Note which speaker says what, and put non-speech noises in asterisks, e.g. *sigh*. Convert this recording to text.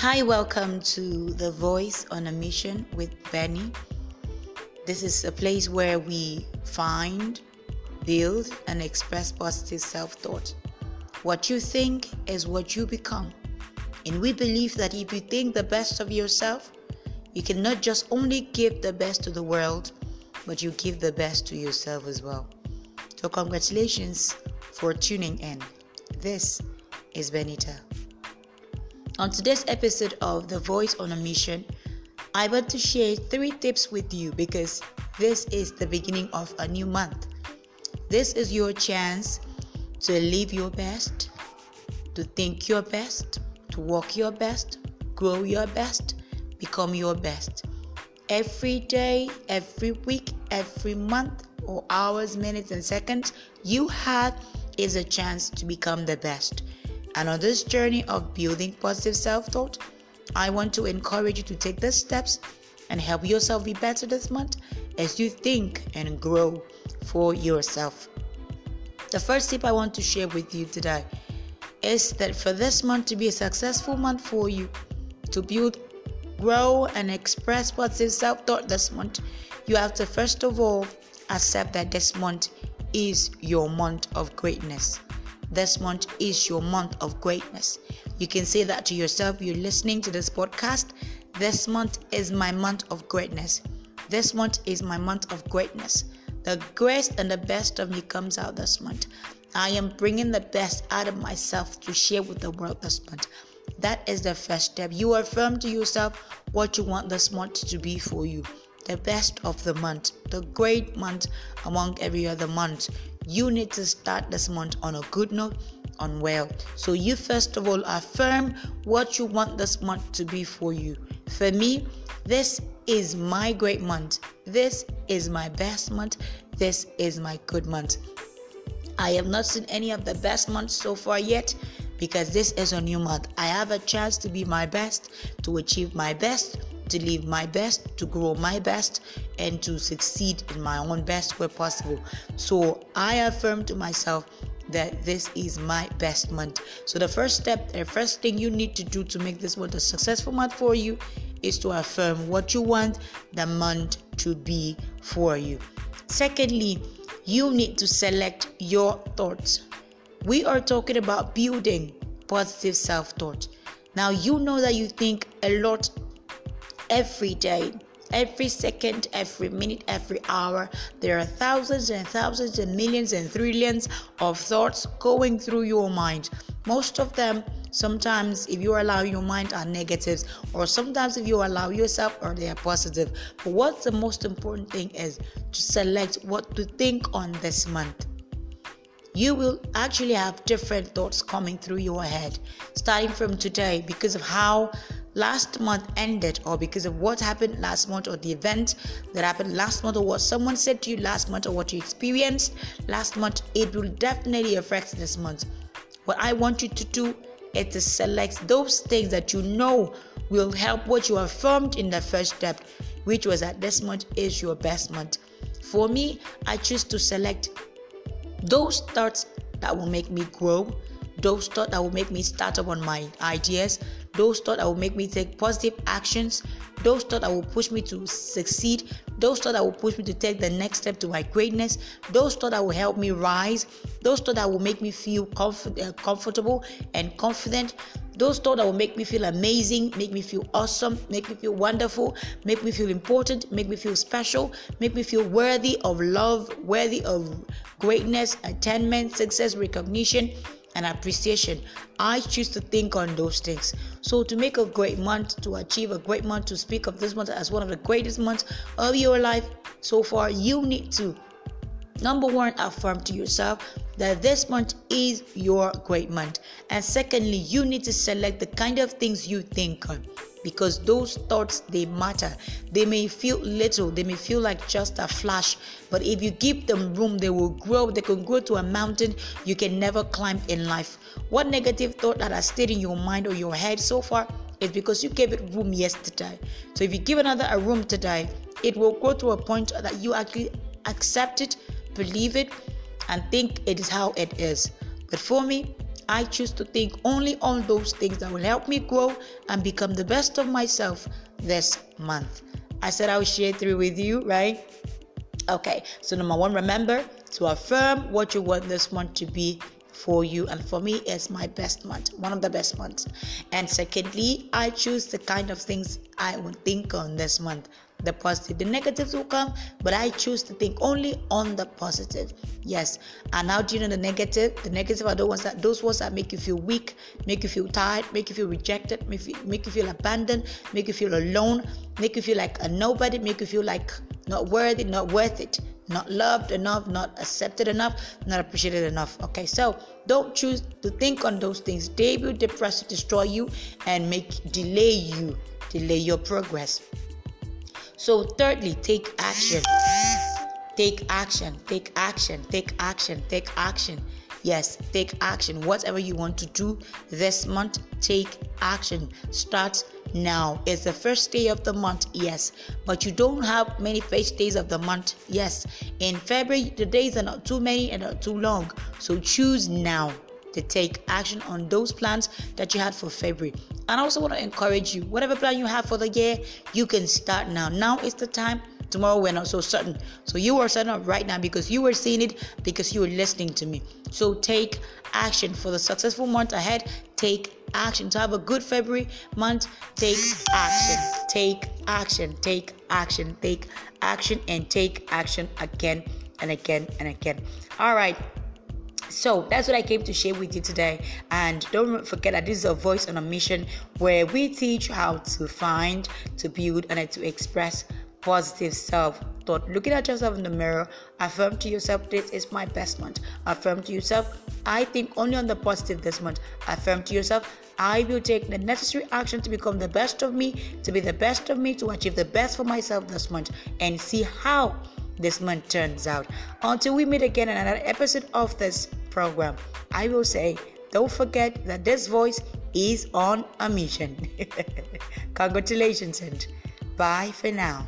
Speaker 1: Hi, welcome to The Voice on a Mission with Benny. This is a place where we find, build, and express positive self thought. What you think is what you become. And we believe that if you think the best of yourself, you can not just only give the best to the world, but you give the best to yourself as well. So, congratulations for tuning in. This is Benita. On today's episode of The Voice on a Mission, I want to share three tips with you because this is the beginning of a new month. This is your chance to live your best, to think your best, to walk your best, grow your best, become your best. Every day, every week, every month, or hours, minutes, and seconds you have is a chance to become the best. And on this journey of building positive self thought, I want to encourage you to take the steps and help yourself be better this month as you think and grow for yourself. The first tip I want to share with you today is that for this month to be a successful month for you, to build, grow, and express positive self thought this month, you have to first of all accept that this month is your month of greatness. This month is your month of greatness. You can say that to yourself. You're listening to this podcast. This month is my month of greatness. This month is my month of greatness. The greatest and the best of me comes out this month. I am bringing the best out of myself to share with the world this month. That is the first step. You affirm to yourself what you want this month to be for you. The best of the month, the great month among every other month you need to start this month on a good note on well. So you first of all affirm what you want this month to be for you. For me, this is my great month. This is my best month. This is my good month. I have not seen any of the best months so far yet because this is a new month. I have a chance to be my best, to achieve my best, to live my best, to grow my best, and to succeed in my own best where possible. So I affirm to myself that this is my best month. So the first step, the first thing you need to do to make this month a successful month for you is to affirm what you want the month to be for you. Secondly, you need to select your thoughts. We are talking about building positive self thought. Now, you know that you think a lot every day every second, every minute, every hour. There are thousands and thousands and millions and trillions of thoughts going through your mind. Most of them, sometimes, if you allow your mind, are negatives, or sometimes, if you allow yourself, or they are positive. But what's the most important thing is to select what to think on this month you will actually have different thoughts coming through your head starting from today because of how last month ended or because of what happened last month or the event that happened last month or what someone said to you last month or what you experienced last month it will definitely affect this month. What i want you to do is to select those things that you know will help what you affirmed in the first step which was that this month is your best month. For me i choose to select those thoughts that will make me grow those thoughts that will make me start up on my ideas those thoughts that will make me take positive actions those thoughts that will push me to succeed those thoughts that will push me to take the next step to my greatness those thoughts that will help me rise those thoughts that will make me feel uh, comfortable and confident those thoughts that will make me feel amazing, make me feel awesome, make me feel wonderful, make me feel important, make me feel special, make me feel worthy of love, worthy of greatness, attainment, success, recognition, and appreciation. I choose to think on those things. So, to make a great month, to achieve a great month, to speak of this month as one of the greatest months of your life so far, you need to number one, affirm to yourself that this month is your great month. And secondly, you need to select the kind of things you think on because those thoughts they matter. They may feel little they may feel like just a flash but if you give them room they will grow they can grow to a mountain you can never climb in life. What negative thought that has stayed in your mind or your head so far is because you gave it room yesterday. So if you give another a room today it will grow to a point that you actually accept it believe it and think it is how it is but for me I choose to think only on those things that will help me grow and become the best of myself this month. I said I would share three with you, right? Okay, so number one, remember to affirm what you want this month to be for you and for me it's my best month one of the best months. And secondly i choose the kind of things i would think on this month. The positive the negatives will come but i choose to think only on the positive. Yes and now do you know the negative? The negative are those ones that those ones that make you feel weak make you feel tired make you feel rejected make you, make you feel abandoned make you feel alone make you feel like a nobody make you feel like not worthy not worth it not loved enough, not accepted enough, not appreciated enough. Okay, so don't choose to think on those things. They will depress, destroy you, and make delay you, delay your progress. So, thirdly, take action. Take action, take action, take action, take action. Yes, take action. Whatever you want to do this month, take action. Start now. It's the first day of the month, yes, but you don't have many first days of the month, yes. In February, the days are not too many and not too long, so choose now to take action on those plans that you had for February. And I also want to encourage you whatever plan you have for the year, you can start now. Now is the time Tomorrow we're not so certain. So you are certain right now because you were seeing it, because you were listening to me. So take action for the successful month ahead. Take action to have a good February month. Take action. Take action. Take action. Take action and take action again and again and again. All right. So that's what I came to share with you today. And don't forget that this is a voice on a mission where we teach how to find, to build, and to express positive self thought. Looking at yourself in the mirror, affirm to yourself, This is my best month. Affirm to yourself, I think only on the positive this month. Affirm to yourself, I will take the necessary action to become the best of me, to be the best of me, to achieve the best for myself this month, and see how this month turns out. Until we meet again in another episode of this program, I will say, don't forget that this voice is on a mission. *laughs* Congratulations and bye for now.